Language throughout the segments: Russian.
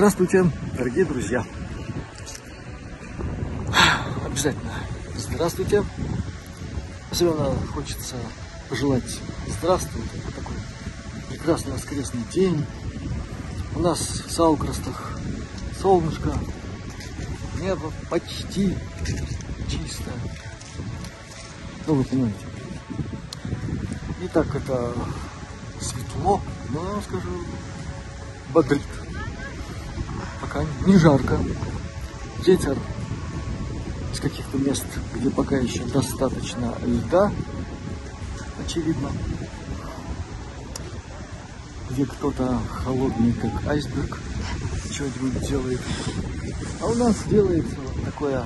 Здравствуйте, дорогие друзья! Обязательно здравствуйте! Особенно хочется пожелать здравствуйте в такой прекрасный воскресный день. У нас в Саукрастах солнышко, небо почти чистое. Ну, вы понимаете. Не так это светло, но, скажу, бодрит. Пока не жарко. Ветер из каких-то мест, где пока еще достаточно льда, очевидно. Где кто-то холодный, как айсберг, что-нибудь делает. А у нас делается вот такое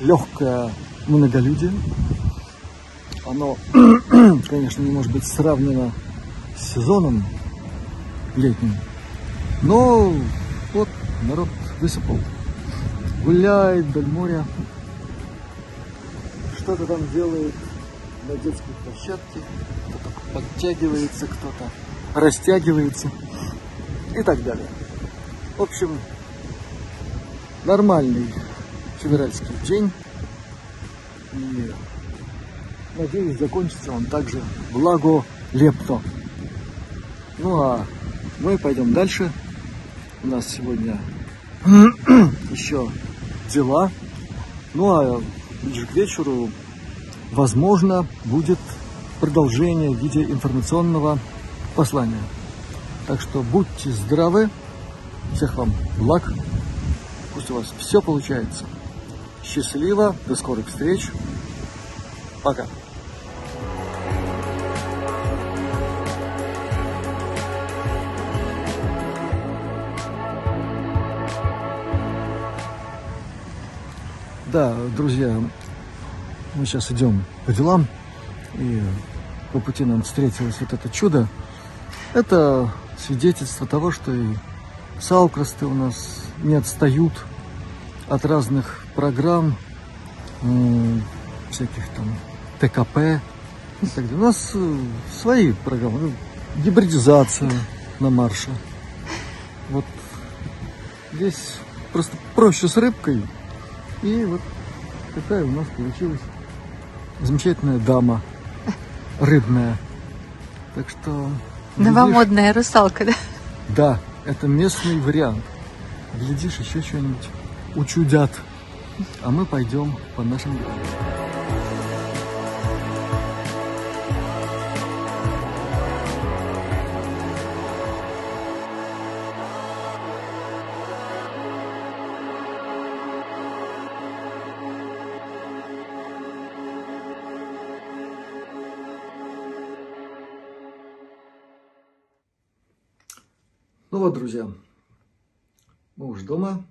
легкое многолюдие. Оно, конечно, не может быть сравнено с сезоном летним. Но народ высыпал. Гуляет вдоль моря. Что-то там делает на детской площадке. Кто-то подтягивается, кто-то растягивается и так далее. В общем, нормальный февральский день. И надеюсь, закончится он также благолепно. Ну а мы пойдем дальше. У нас сегодня еще дела. Ну а ближе к вечеру, возможно, будет продолжение в виде информационного послания. Так что будьте здравы, всех вам благ, пусть у вас все получается. Счастливо, до скорых встреч, пока. Да, друзья, мы сейчас идем по делам, и по пути нам встретилось вот это чудо. Это свидетельство того, что и Салкрасты у нас не отстают от разных программ, всяких там ТКП. У нас э, свои программы, ну, гибридизация на марше. Вот здесь просто проще с рыбкой, и вот такая у нас получилась замечательная дама рыбная. Так что... Новомодная глядишь, русалка, да? Да, это местный вариант. Глядишь, еще что-нибудь учудят. А мы пойдем по нашим делам. Друзья, мы уже дома,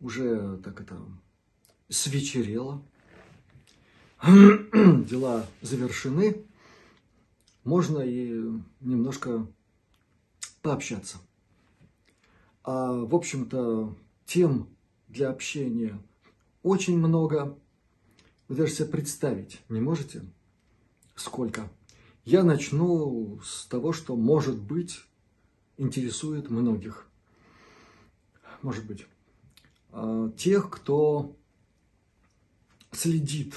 уже так это свечерело, дела завершены, можно и немножко пообщаться. А, в общем-то, тем для общения очень много. Вы даже себе представить не можете, сколько. Я начну с того, что может быть интересует многих. Может быть, а, тех, кто следит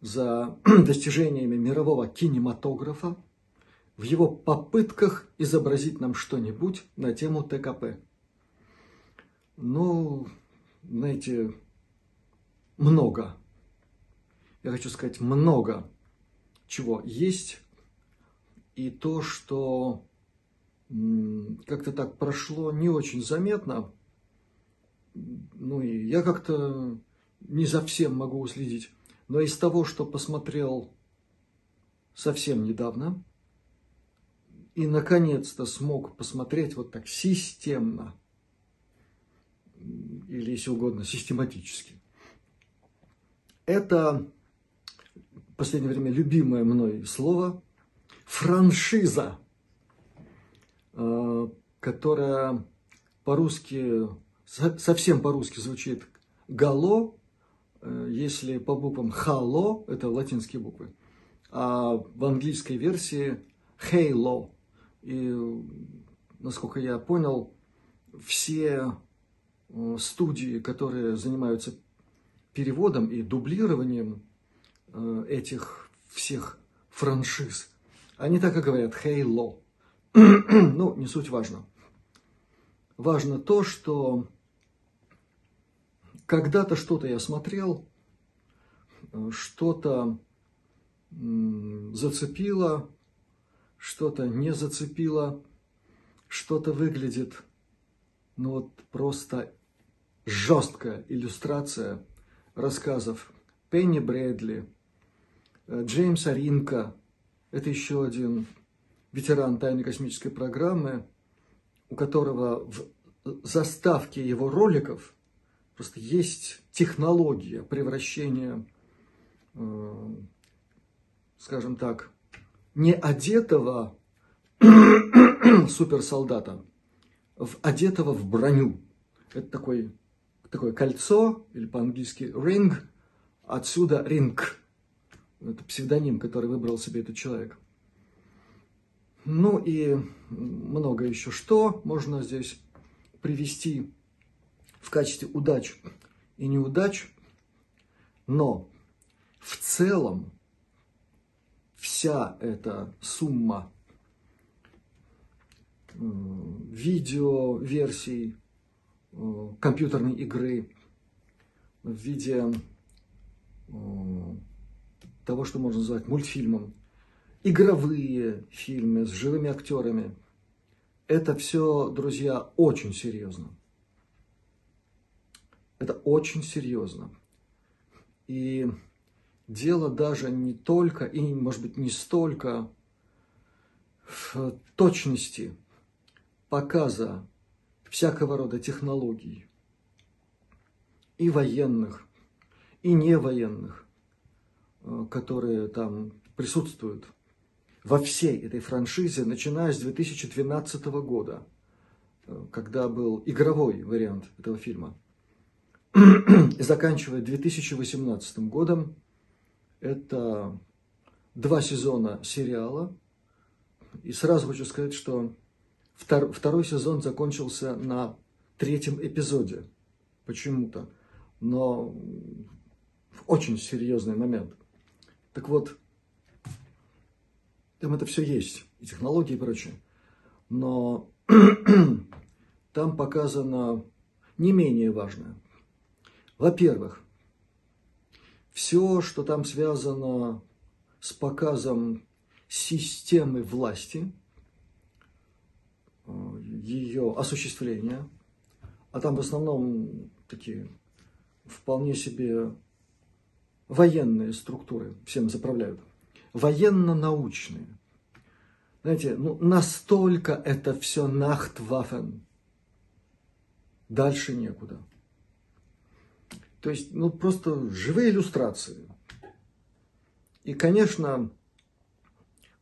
за достижениями мирового кинематографа в его попытках изобразить нам что-нибудь на тему ТКП. Ну, знаете, много. Я хочу сказать, много чего есть. И то, что как-то так прошло не очень заметно. Ну и я как-то не за всем могу уследить. Но из того, что посмотрел совсем недавно, и наконец-то смог посмотреть вот так системно, или, если угодно, систематически. Это в последнее время любимое мной слово франшиза. Э, которая по-русски, совсем по-русски звучит «гало», э, если по буквам «хало» – это латинские буквы, а в английской версии «halo». И, насколько я понял, все э, студии, которые занимаются переводом и дублированием этих всех франшиз, они так и говорят «Halo». ну, не суть важно. Важно то, что когда-то что-то я смотрел, что-то зацепило, что-то не зацепило, что-то выглядит, ну вот просто жесткая иллюстрация рассказов Пенни Брэдли, э, Джеймса Ринка, это еще один ветеран тайной космической программы, у которого в заставке его роликов просто есть технология превращения, э, скажем так, не одетого суперсолдата, в, одетого в броню. Это такой, такое кольцо, или по-английски ring, отсюда ринг. Это псевдоним, который выбрал себе этот человек. Ну и много еще что можно здесь привести в качестве удач и неудач, но в целом вся эта сумма видео версий компьютерной игры в виде того, что можно назвать мультфильмом, игровые фильмы с живыми актерами. Это все, друзья, очень серьезно. Это очень серьезно. И дело даже не только, и, может быть, не столько в точности показа всякого рода технологий, и военных, и невоенных, э, которые там присутствуют во всей этой франшизе, начиная с 2012 года, э, когда был игровой вариант этого фильма, и заканчивая 2018 годом, это два сезона сериала. И сразу хочу сказать, что Втор, второй сезон закончился на третьем эпизоде почему-то, но очень серьезный момент. Так вот, там это все есть, и технологии и прочее. Но там показано не менее важное. Во-первых, все, что там связано с показом системы власти – ее осуществления, а там в основном такие вполне себе военные структуры всем заправляют, военно-научные. Знаете, ну настолько это все нахтвафен, дальше некуда. То есть, ну просто живые иллюстрации. И, конечно,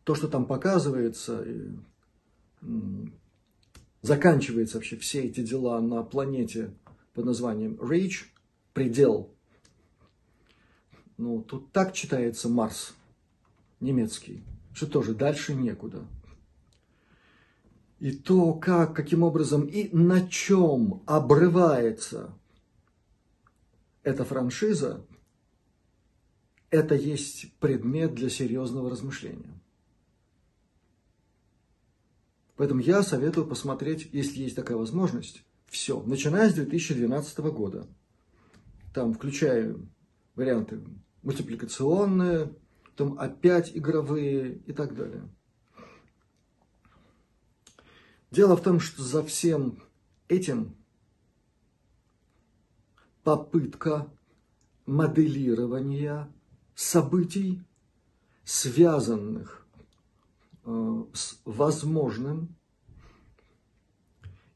то, что там показывается, заканчивается вообще все эти дела на планете под названием Reach, предел. Ну, тут так читается Марс немецкий, что тоже дальше некуда. И то, как, каким образом и на чем обрывается эта франшиза, это есть предмет для серьезного размышления. Поэтому я советую посмотреть, если есть такая возможность, все, начиная с 2012 года. Там включая варианты мультипликационные, потом опять игровые и так далее. Дело в том, что за всем этим попытка моделирования событий, связанных Э, с возможным.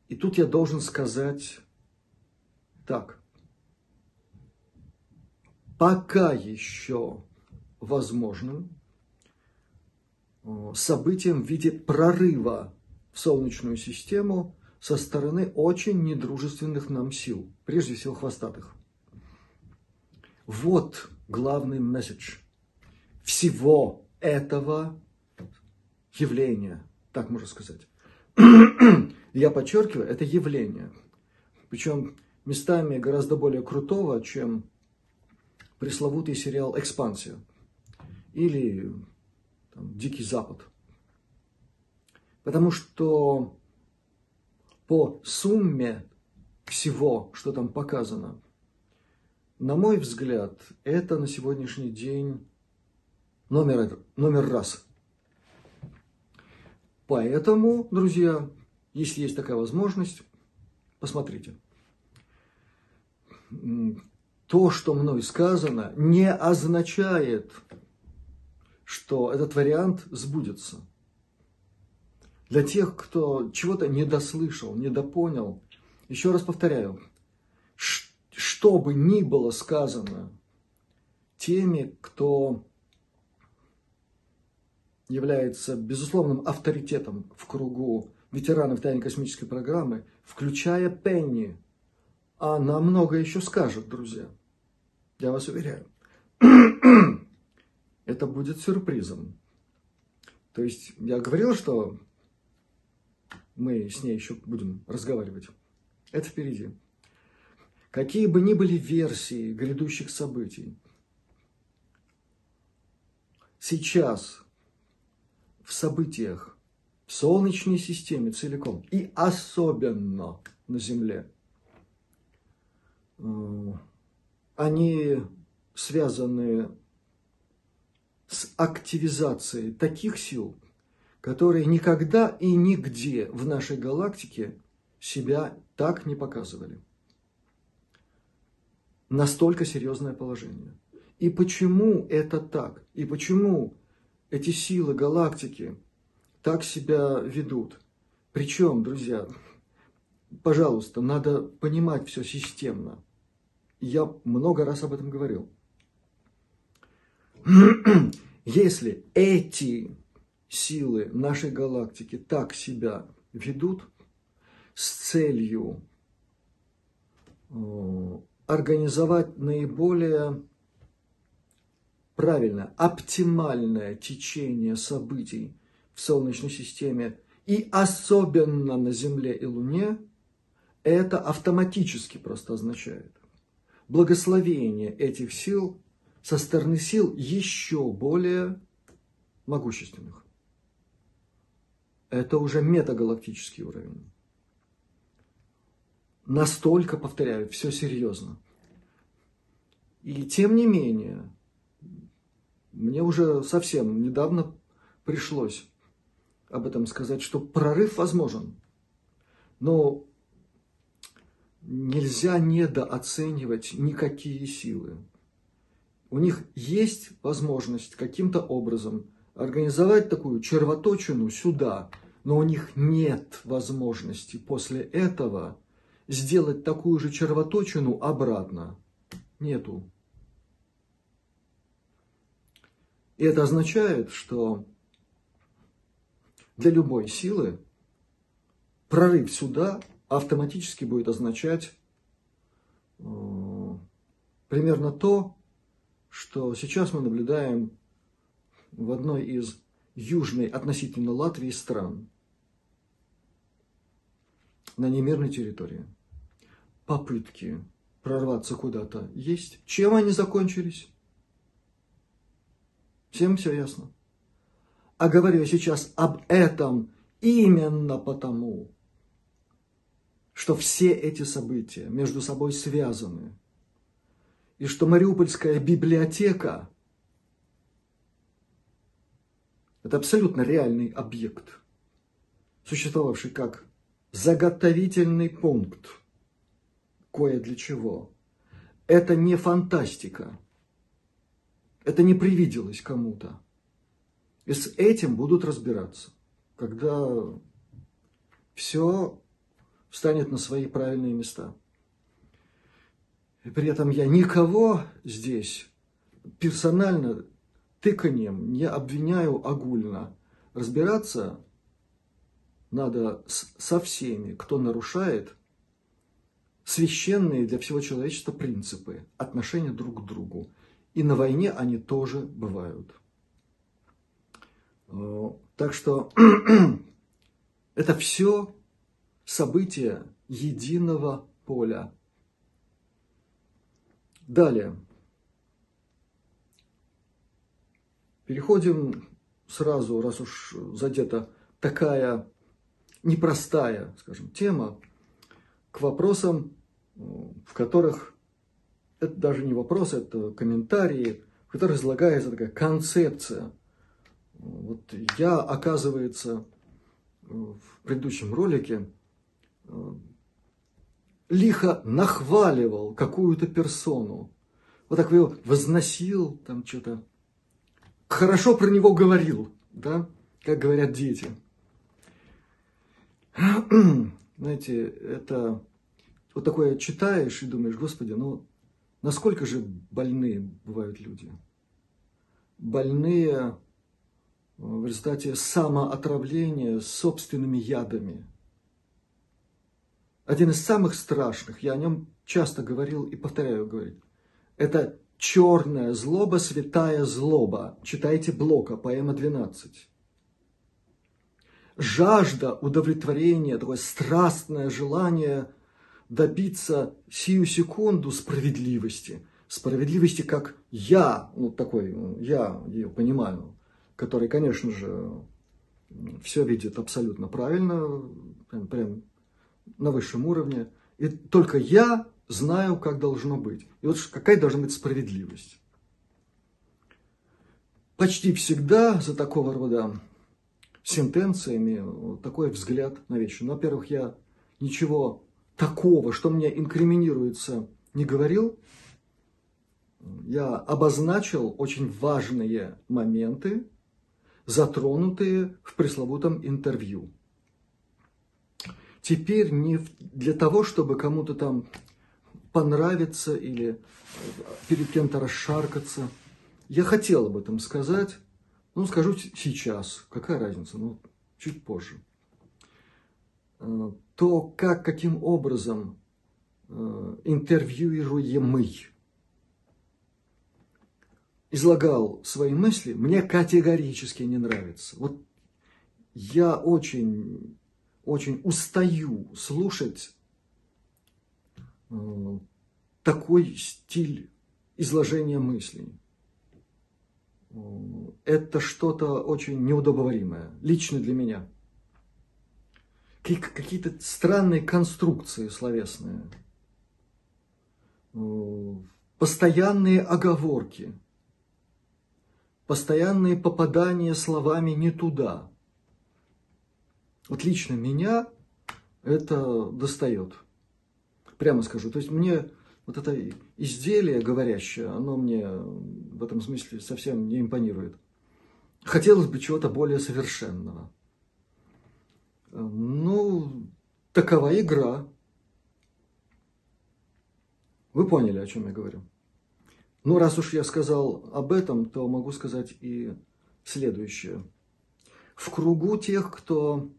И тут я должен сказать так. Пока еще возможным э, событием в виде прорыва в Солнечную систему со стороны очень недружественных нам сил, прежде всего хвостатых. Вот главный месседж всего этого явления, так можно сказать. Я подчеркиваю, это явление. Причем местами гораздо более крутого, чем пресловутый сериал «Экспансия» или там, «Дикий Запад». Потому что по сумме всего, что там показано, на мой взгляд, это на сегодняшний день номер, номер раз. Поэтому, друзья, если есть такая возможность, посмотрите. То, что мной сказано, не означает, что этот вариант сбудется. Для тех, кто чего-то недослышал, недопонял, еще раз повторяю, что бы ни было сказано теми, кто является безусловным авторитетом в кругу ветеранов тайной космической программы, включая Пенни, она много еще скажет, друзья. Я вас уверяю. Это будет сюрпризом. То есть я говорил, что мы с ней еще будем разговаривать. Это впереди. Какие бы ни были версии грядущих событий, сейчас в событиях в Солнечной системе целиком и особенно на Земле, э, они связаны с активизацией таких сил, которые никогда и нигде в нашей галактике себя так не показывали. Настолько серьезное положение. И почему это так? И почему эти силы галактики так себя ведут? Причем, друзья, пожалуйста, надо понимать все системно. Я много раз об этом говорил. Если эти силы нашей галактики так себя ведут с целью э, организовать наиболее правильное, оптимальное течение событий в Солнечной системе и особенно на Земле и Луне, это автоматически просто означает благословение этих сил со стороны сил еще более могущественных. Это уже метагалактический уровень. Настолько, повторяю, все серьезно. И тем не менее, мне уже совсем недавно пришлось об этом сказать, что прорыв возможен. Но нельзя недооценивать никакие силы. У них есть возможность каким-то образом организовать такую червоточину сюда – но у них нет возможности после этого сделать такую же червоточину обратно. Нету. И это означает, что для любой силы прорыв сюда автоматически будет означать э, примерно то, что сейчас мы наблюдаем в одной из южной относительно Латвии стран на немирной территории. Попытки прорваться куда-то есть. Чем они закончились? Всем все ясно. А говорю я сейчас об этом именно потому, что все эти события между собой связаны. И что Мариупольская библиотека – это абсолютно реальный объект, существовавший как заготовительный пункт. Кое для чего. Это не фантастика. Это не привиделось кому-то. И с этим будут разбираться, когда все встанет на свои правильные места. При этом я никого здесь персонально тыканием не обвиняю огульно. Разбираться надо со всеми, кто нарушает священные для всего человечества принципы отношения друг к другу. И на войне они тоже бывают. Э, так что это все события единого поля. Далее. Переходим сразу, раз уж задета такая непростая, скажем, тема, к вопросам, в которых это даже не вопрос, это комментарии, в которых излагается такая концепция. Вот я, оказывается, в предыдущем ролике э, лихо нахваливал какую-то персону. Вот так его возносил, там что-то хорошо про него говорил, да, как говорят дети. Знаете, это вот такое читаешь и думаешь, Господи, ну насколько же больные бывают люди? Больные в результате самоотравления собственными ядами. Один из самых страшных, я о нем часто говорил и повторяю говорить, это Черная злоба, святая злоба. Читайте Блока, поэма 12. Жажда удовлетворения, такое страстное желание добиться сию секунду справедливости. Справедливости, как я, ну такой, я ее понимаю, который, конечно же, все видит абсолютно правильно, прям, прям на высшем уровне. И только я знаю, как должно быть. И вот какая должна быть справедливость. Почти всегда за такого рода сентенциями такой взгляд на вещи. Ну, во-первых, я ничего такого, что мне инкриминируется, не говорил. Я обозначил очень важные моменты, затронутые в пресловутом интервью. Теперь не для того, чтобы кому-то там понравиться или перед кем-то расшаркаться. Я хотел об этом сказать, ну, скажу сейчас. Какая разница? Ну, чуть позже. Э, то, как, каким образом э, интервьюируемый излагал свои мысли, мне категорически не нравится. Вот я очень, очень устаю слушать Э, такой стиль изложения мыслей. Э, это что-то очень неудобоваримое, лично для меня. Какие-то странные конструкции словесные, э, постоянные оговорки, постоянные попадания словами не туда. Вот лично меня это достает прямо скажу. То есть мне вот это изделие говорящее, оно мне в этом смысле совсем не импонирует. Хотелось бы чего-то более совершенного. Ну, такова игра. Вы поняли, о чем я говорю. Ну, раз уж я сказал об этом, то могу сказать и следующее. В кругу тех, кто,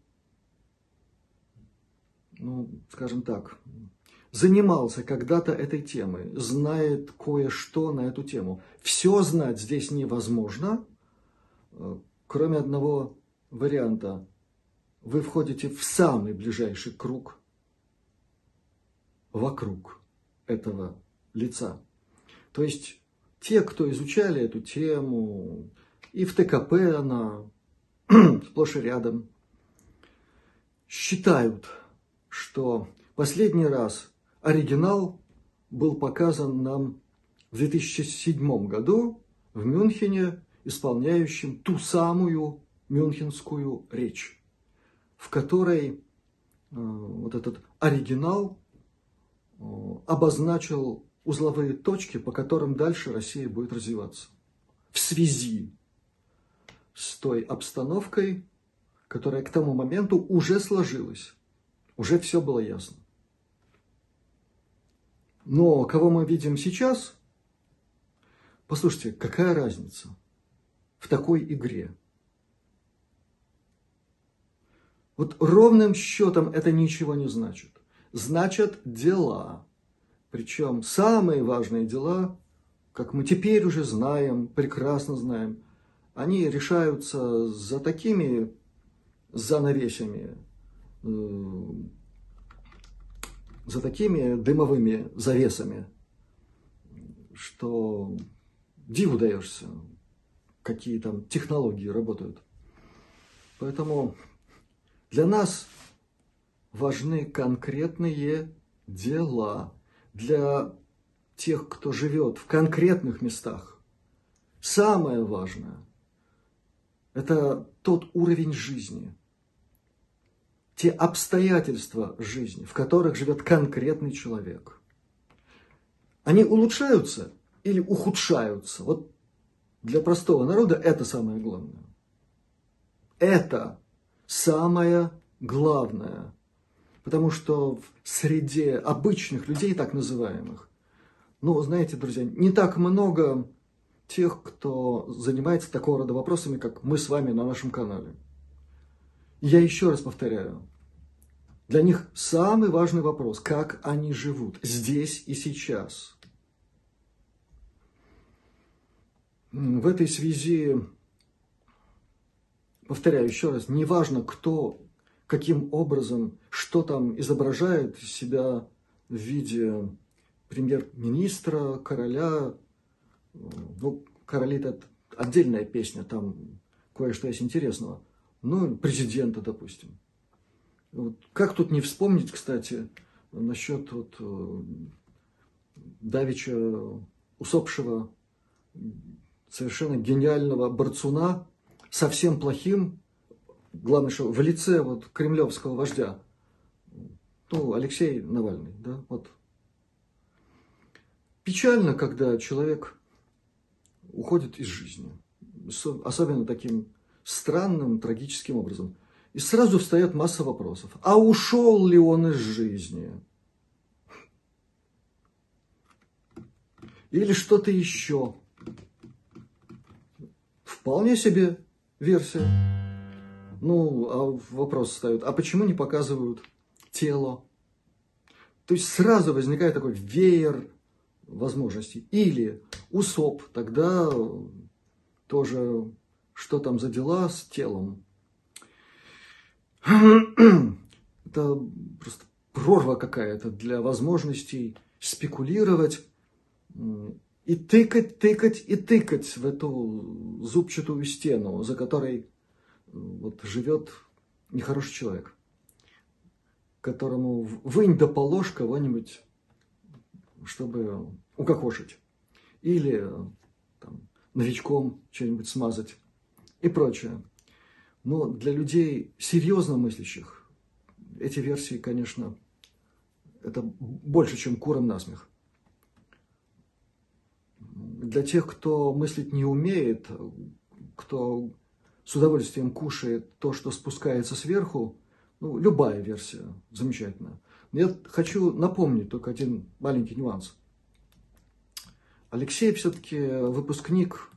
ну, скажем так, занимался когда-то этой темой, знает кое-что на эту тему. Все знать здесь невозможно, э, кроме одного варианта. Вы входите в самый ближайший круг вокруг этого лица. То есть те, кто изучали эту тему, и в ТКП она сплошь и рядом, считают, что последний раз Оригинал был показан нам в 2007 году в Мюнхене, исполняющим ту самую мюнхенскую речь, в которой э, вот этот оригинал э, обозначил узловые точки, по которым дальше Россия будет развиваться. В связи с той обстановкой, которая к тому моменту уже сложилась. Уже все было ясно. Но кого мы видим сейчас, послушайте, какая разница в такой игре? Вот ровным счетом это ничего не значит. Значат дела. Причем самые важные дела, как мы теперь уже знаем, прекрасно знаем, они решаются за такими занавесями, за такими дымовыми завесами, что диву даешься, какие там технологии работают. Поэтому для нас важны конкретные дела. Для тех, кто живет в конкретных местах, самое важное – это тот уровень жизни, те обстоятельства жизни, в которых живет конкретный человек. Они улучшаются или ухудшаются? Вот для простого народа это самое главное. Это самое главное. Потому что в среде обычных людей, так называемых, ну, знаете, друзья, не так много тех, кто занимается такого рода вопросами, как мы с вами на нашем канале. Я еще раз повторяю, для них самый важный вопрос, как они живут здесь и сейчас. В этой связи, повторяю еще раз, неважно, кто, каким образом, что там изображает себя в виде премьер-министра, короля. Ну, короли это отдельная песня, там кое-что есть интересного. Ну, президента, допустим. Вот. Как тут не вспомнить, кстати, насчет вот, э, Давича усопшего совершенно гениального борцуна, совсем плохим, главное, что в лице вот кремлевского вождя, ну, Алексей Навальный, да, вот. Печально, когда человек уходит из жизни, особенно таким странным, трагическим образом. И сразу встает масса вопросов. А ушел ли он из жизни? Или что-то еще? Вполне себе версия. Ну, а вопрос встает, а почему не показывают тело? То есть сразу возникает такой веер возможностей. Или УСОП, тогда тоже что там за дела с телом. Это просто прорва какая-то для возможностей спекулировать и тыкать, тыкать и тыкать в эту зубчатую стену, за которой вот живет нехороший человек, которому вынь да положь кого-нибудь, чтобы укокошить. Или там, новичком что-нибудь смазать и прочее. Но для людей серьезно мыслящих эти версии, конечно, это больше, чем куром насмех для тех, кто мыслить не умеет, кто с удовольствием кушает то, что спускается сверху, ну, любая версия замечательная. Но я хочу напомнить только один маленький нюанс. Алексей все-таки выпускник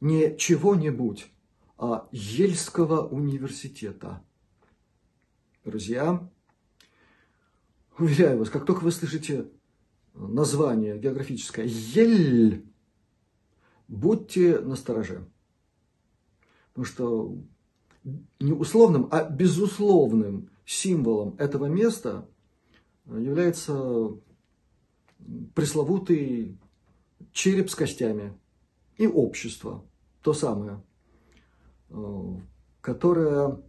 не чего-нибудь, Ельского университета. Друзья, уверяю вас, как только вы слышите название географическое Ель, будьте настороже. Потому что не условным, а безусловным символом этого места является пресловутый череп с костями и общество, то самое, которое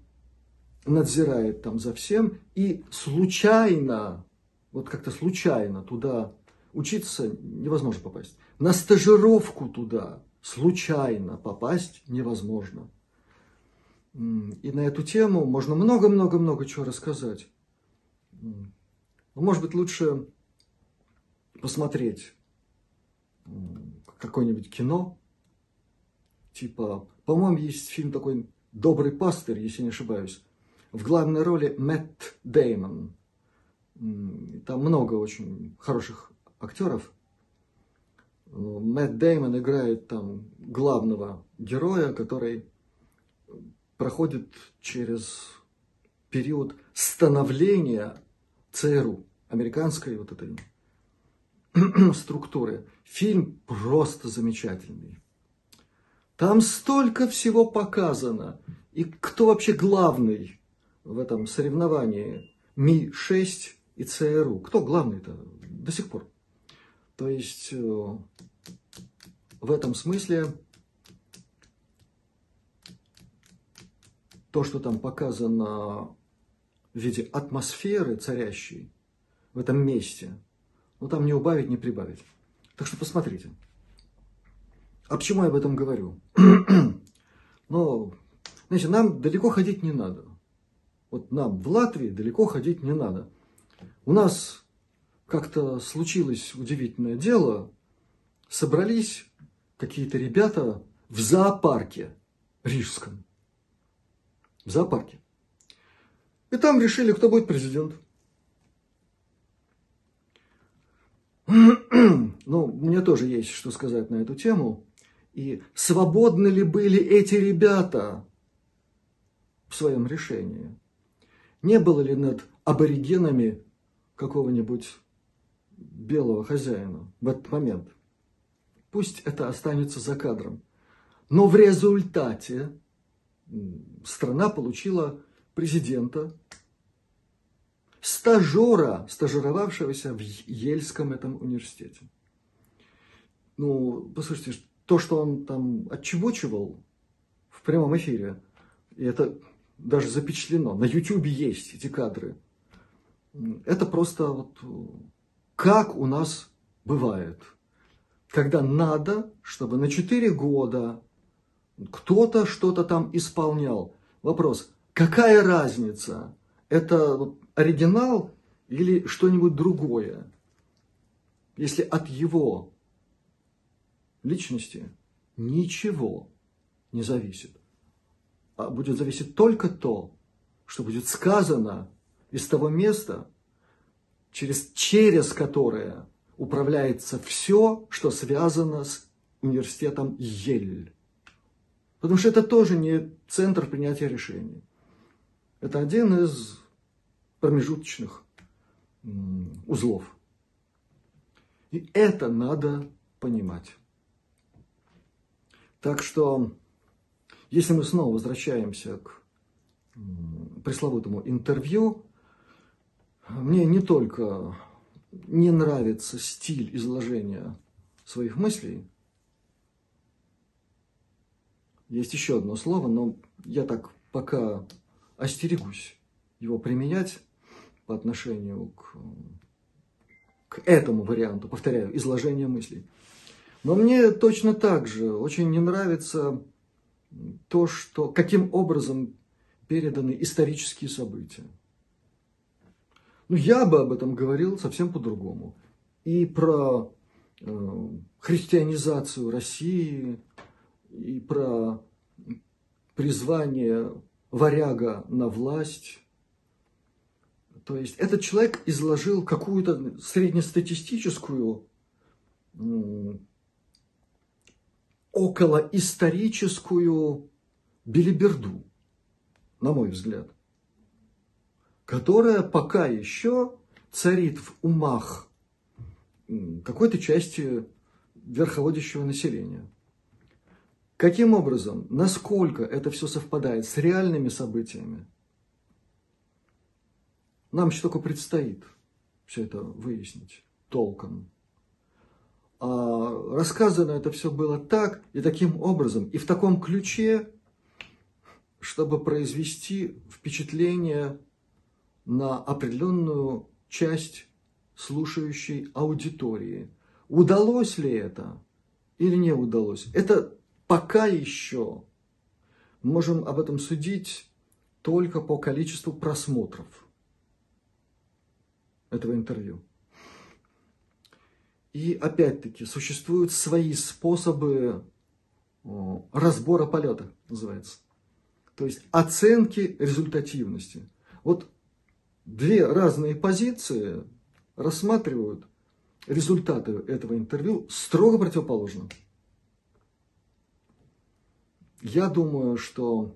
надзирает там за всем и случайно, вот как-то случайно туда учиться невозможно попасть. На стажировку туда случайно попасть невозможно. И на эту тему можно много-много-много чего рассказать. Может быть, лучше посмотреть какое-нибудь кино. Типа, по-моему, есть фильм такой «Добрый пастырь», если не ошибаюсь. В главной роли Мэтт Деймон. Там много очень хороших актеров. Мэтт Деймон играет там главного героя, который проходит через период становления ЦРУ, американской вот этой структуры. Фильм просто замечательный. Там столько всего показано. И кто вообще главный в этом соревновании? Ми-6 и ЦРУ. Кто главный-то до сих пор? То есть э, в этом смысле то, что там показано в виде атмосферы царящей в этом месте, ну там не убавить, не прибавить. Так что посмотрите. А почему я об этом говорю? Но, знаете, нам далеко ходить не надо. Вот нам в Латвии далеко ходить не надо. У нас как-то случилось удивительное дело. Собрались какие-то ребята в зоопарке рижском. В зоопарке. И там решили, кто будет президент. Ну, мне тоже есть что сказать на эту тему. И свободны ли были эти ребята в своем решении? Не было ли над аборигенами какого-нибудь белого хозяина в этот момент? Пусть это останется за кадром. Но в результате страна получила президента, стажера, стажировавшегося в Ельском этом университете. Ну, послушайте, то, что он там отчевочивал в прямом эфире, и это даже запечатлено, на Ютубе есть эти кадры, это просто вот как у нас бывает, когда надо, чтобы на 4 года кто-то что-то там исполнял. Вопрос, какая разница? Это оригинал или что-нибудь другое? Если от его личности ничего не зависит, а будет зависеть только то, что будет сказано из того места, через, через которое управляется все, что связано с университетом Ель. Потому что это тоже не центр принятия решений. Это один из промежуточных узлов. И это надо понимать. Так что, если мы снова возвращаемся к пресловутому интервью, мне не только не нравится стиль изложения своих мыслей, есть еще одно слово, но я так пока остерегусь его применять по отношению к, к этому варианту, повторяю, изложения мыслей. Но мне точно так же очень не нравится то, что, каким образом переданы исторические события. Ну, я бы об этом говорил совсем по-другому. И про э, христианизацию России, и про призвание варяга на власть. То есть этот человек изложил какую-то среднестатистическую, околоисторическую билиберду, на мой взгляд которая пока еще царит в умах какой-то части верховодящего населения. Каким образом, насколько это все совпадает с реальными событиями, нам еще только предстоит все это выяснить толком. А рассказано это все было так и таким образом, и в таком ключе, чтобы произвести впечатление на определенную часть слушающей аудитории. Удалось ли это или не удалось? Это пока еще можем об этом судить только по количеству просмотров этого интервью. И опять-таки существуют свои способы разбора полета, называется. То есть оценки результативности. Вот две разные позиции рассматривают результаты этого интервью строго противоположно. Я думаю, что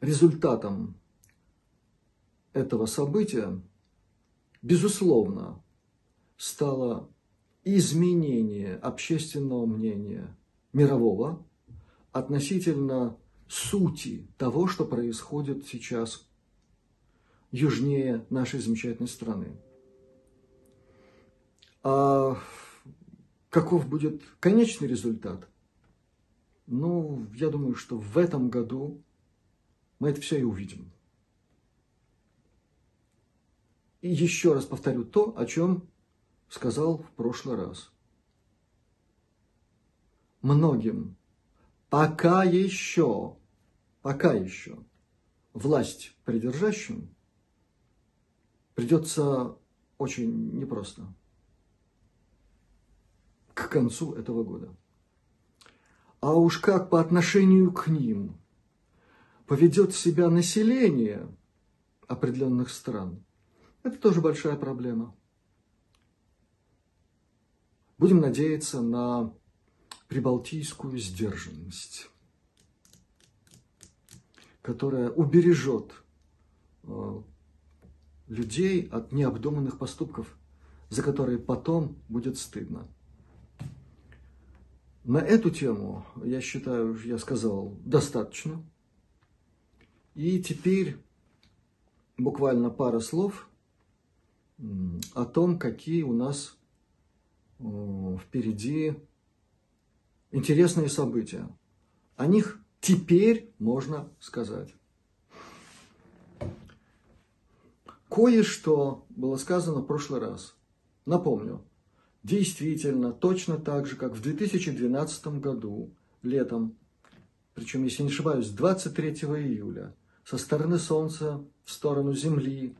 результатом этого события, безусловно, стало изменение общественного мнения мирового относительно сути того, что происходит сейчас южнее нашей замечательной страны. А каков будет конечный результат? Ну, я думаю, что в этом году мы это все и увидим. И еще раз повторю то, о чем сказал в прошлый раз. Многим пока еще, пока еще власть придержащим придется очень непросто к концу этого года. А уж как по отношению к ним поведет себя население определенных стран – это тоже большая проблема. Будем надеяться на прибалтийскую сдержанность, которая убережет э, людей от необдуманных поступков, за которые потом будет стыдно. На эту тему, я считаю, я сказал достаточно. И теперь буквально пара слов – о том, какие у нас впереди интересные события. О них теперь можно сказать. Кое-что было сказано в прошлый раз. Напомню, действительно, точно так же, как в 2012 году, летом, причем, если не ошибаюсь, 23 июля, со стороны Солнца в сторону Земли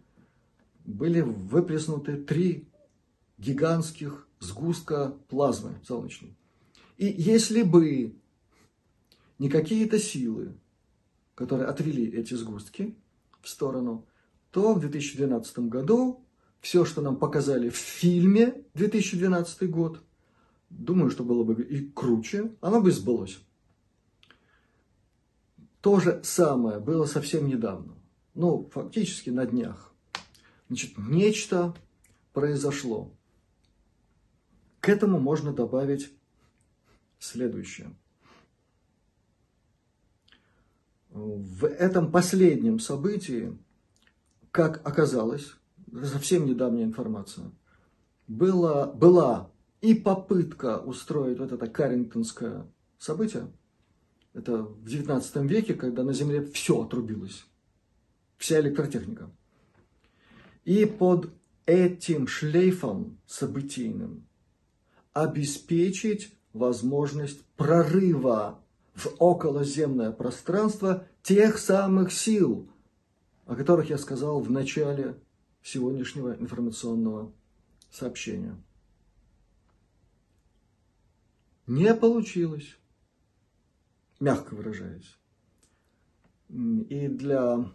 были выплеснуты три гигантских сгустка плазмы солнечной. И если бы не какие-то силы, которые отвели эти сгустки в сторону, то в 2012 году все, что нам показали в фильме 2012 год, думаю, что было бы и круче, оно бы сбылось. То же самое было совсем недавно, ну, фактически на днях. Значит, нечто произошло. К этому можно добавить следующее. В этом последнем событии, как оказалось, совсем недавняя информация, была, была и попытка устроить вот это карингтонское событие. Это в 19 веке, когда на Земле все отрубилось, вся электротехника – и под этим шлейфом событийным обеспечить возможность прорыва в околоземное пространство тех самых сил, о которых я сказал в начале сегодняшнего информационного сообщения. Не получилось, мягко выражаясь. И для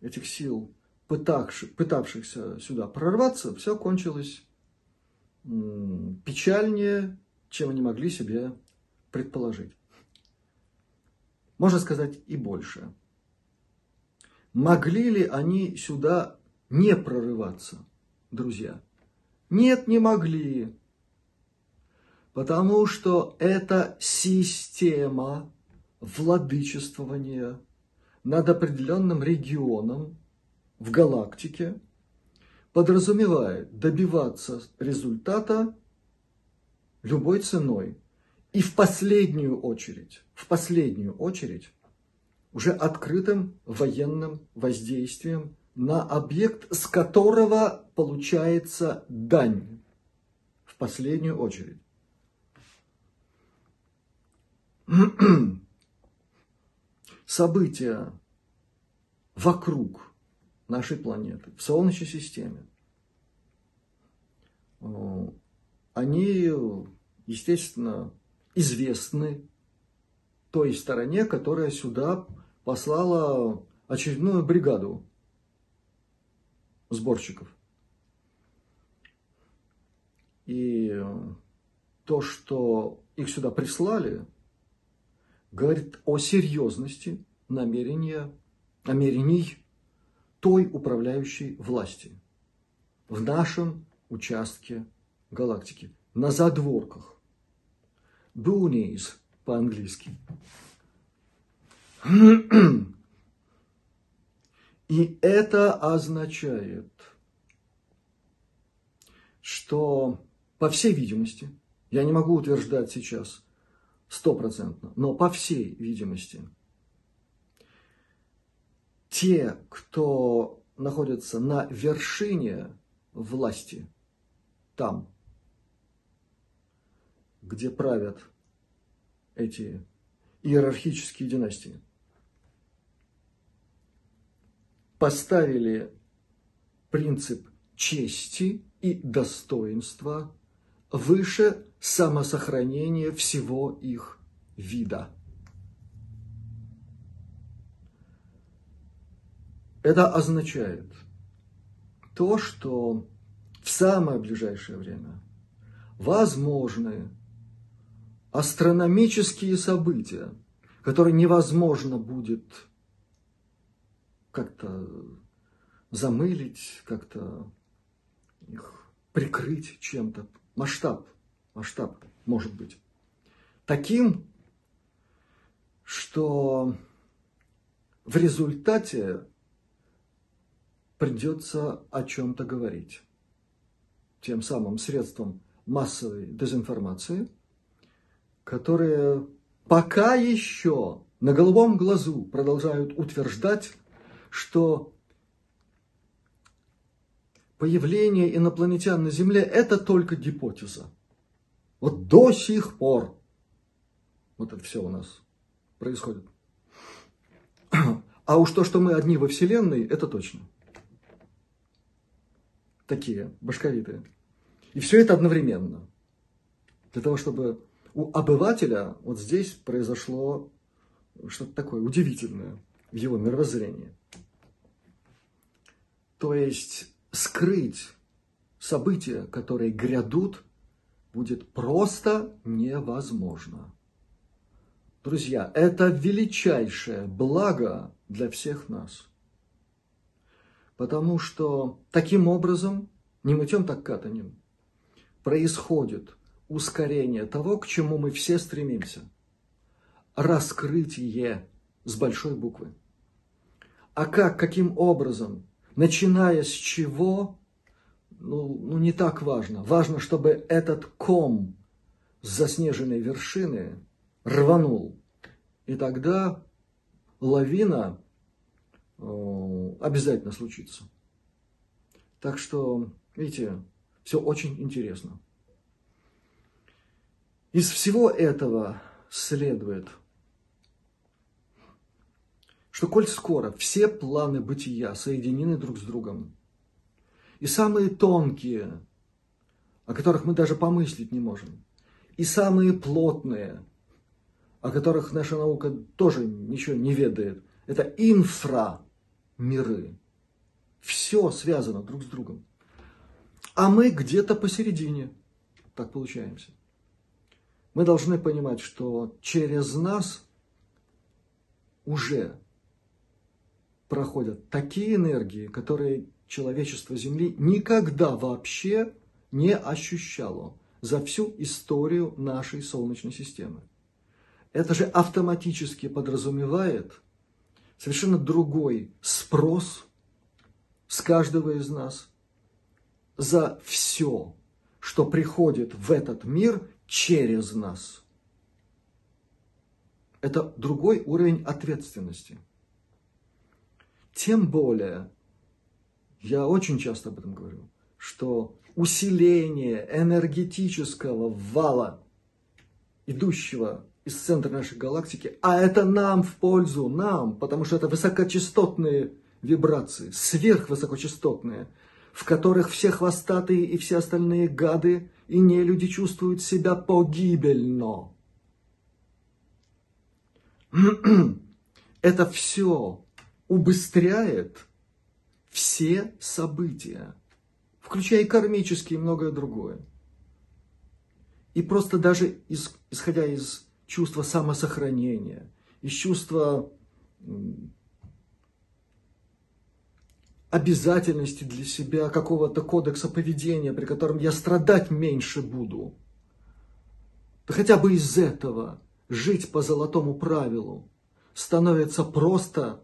этих сил пытавшихся сюда прорваться, все кончилось печальнее, чем они могли себе предположить. Можно сказать и больше. Могли ли они сюда не прорываться, друзья? Нет, не могли. Потому что это система владычествования над определенным регионом, в галактике подразумевает добиваться результата любой ценой. И в последнюю очередь, в последнюю очередь, уже открытым военным воздействием на объект, с которого получается дань. В последнюю очередь. События вокруг нашей планеты, в Солнечной системе, они, естественно, известны той стороне, которая сюда послала очередную бригаду сборщиков. И то, что их сюда прислали, говорит о серьезности намерения, намерений той управляющей власти в нашем участке галактики, на задворках. Boonies по-английски. И это означает, что, по всей видимости, я не могу утверждать сейчас стопроцентно, но по всей видимости, те, кто находится на вершине власти, там, где правят эти иерархические династии, поставили принцип чести и достоинства выше самосохранения всего их вида. Это означает то, что в самое ближайшее время возможны астрономические события, которые невозможно будет как-то замылить, как-то их прикрыть чем-то. Масштаб, масштаб может быть таким, что в результате придется о чем-то говорить. Тем самым средством массовой дезинформации, которые пока еще на голубом глазу продолжают утверждать, что появление инопланетян на Земле – это только гипотеза. Вот до сих пор вот это все у нас происходит. А уж то, что мы одни во Вселенной, это точно. Такие, башковитые. И все это одновременно. Для того, чтобы у обывателя вот здесь произошло что-то такое удивительное в его мировоззрении. То есть скрыть события, которые грядут, будет просто невозможно. Друзья, это величайшее благо для всех нас. Потому что таким образом, не мытьем так катанем, происходит ускорение того, к чему мы все стремимся. Раскрытие с большой буквы. А как, каким образом начиная с чего, ну, ну не так важно. Важно, чтобы этот ком с заснеженной вершины рванул. И тогда лавина обязательно случится. Так что, видите, все очень интересно. Из всего этого следует – что коль скоро все планы бытия соединены друг с другом, и самые тонкие, о которых мы даже помыслить не можем, и самые плотные, о которых наша наука тоже ничего не ведает, это инфрамиры. Все связано друг с другом. А мы где-то посередине, так получаемся. Мы должны понимать, что через нас уже проходят такие энергии, которые человечество Земли никогда вообще не ощущало за всю историю нашей Солнечной системы. Это же автоматически подразумевает совершенно другой спрос с каждого из нас за все, что приходит в этот мир через нас. Это другой уровень ответственности – тем более, я очень часто об этом говорю, что усиление энергетического вала, идущего из центра нашей галактики, а это нам в пользу, нам, потому что это высокочастотные вибрации, сверхвысокочастотные, в которых все хвостатые и все остальные гады и не люди чувствуют себя погибельно. Это все убыстряет все события, включая и кармические и многое другое. И просто даже из, исходя из чувства самосохранения, из чувства обязательности для себя, какого-то кодекса поведения, при котором я страдать меньше буду. Да хотя бы из этого жить по золотому правилу становится просто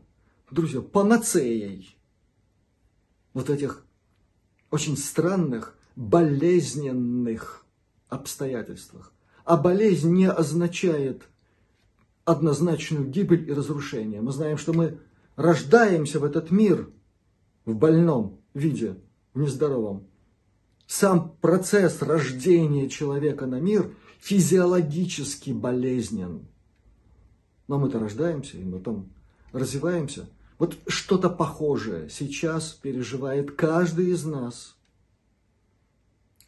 друзья, панацеей. вот этих очень странных, болезненных обстоятельствах. А болезнь не означает однозначную гибель и разрушение. Мы знаем, что мы рождаемся в этот мир в больном виде, в нездоровом. Сам процесс рождения человека на мир физиологически болезнен. Но мы-то рождаемся, и мы там развиваемся. Вот что-то похожее сейчас переживает каждый из нас.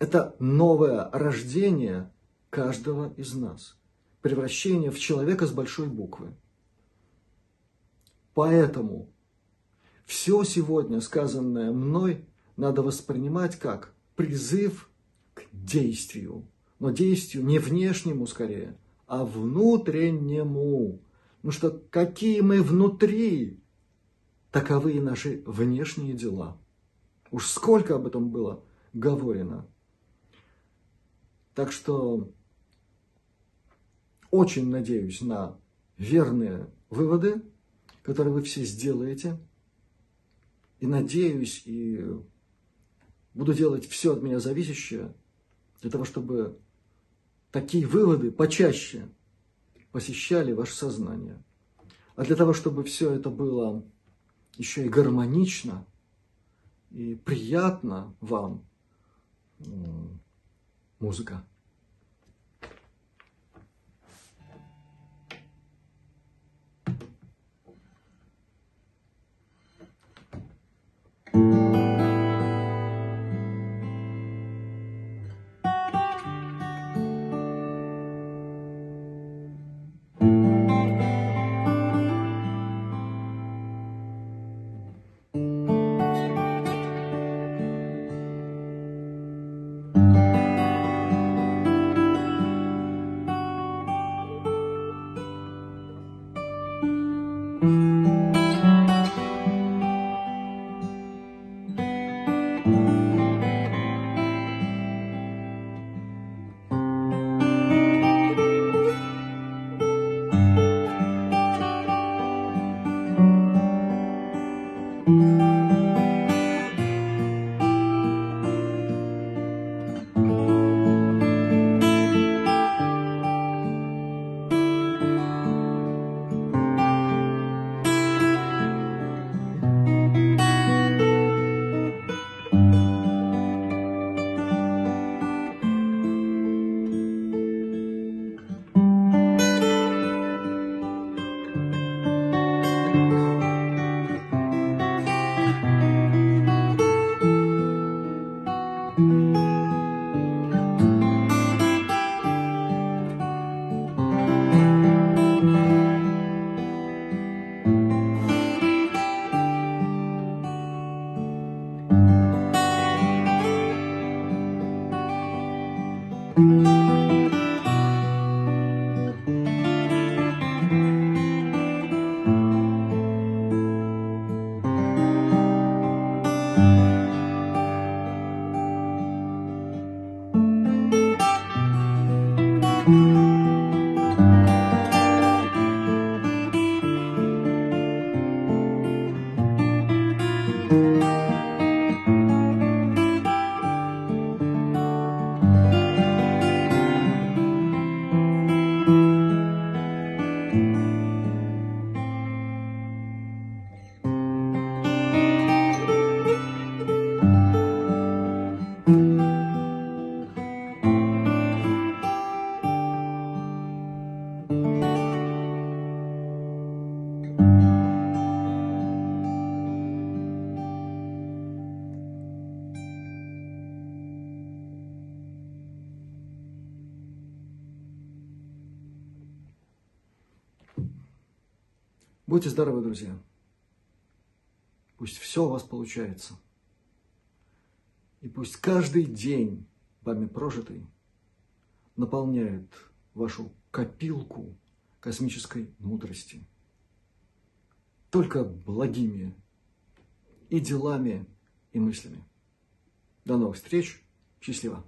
Это новое рождение каждого из нас. Превращение в человека с большой буквы. Поэтому все сегодня сказанное мной надо воспринимать как призыв к действию. Но действию не внешнему скорее, а внутреннему. Ну что какие мы внутри, таковы и наши внешние дела. Уж сколько об этом было говорено. Так что очень надеюсь на верные выводы, которые вы все сделаете. И надеюсь, и буду делать все от меня зависящее для того, чтобы такие выводы почаще посещали ваше сознание. А для того, чтобы все это было еще и гармонично и приятно вам, музыка. Будьте здоровы, друзья. Пусть все у вас получается. И пусть каждый день, вами прожитый, наполняет вашу копилку космической мудрости. Только благими и делами, и мыслями. До новых встреч. Счастливо.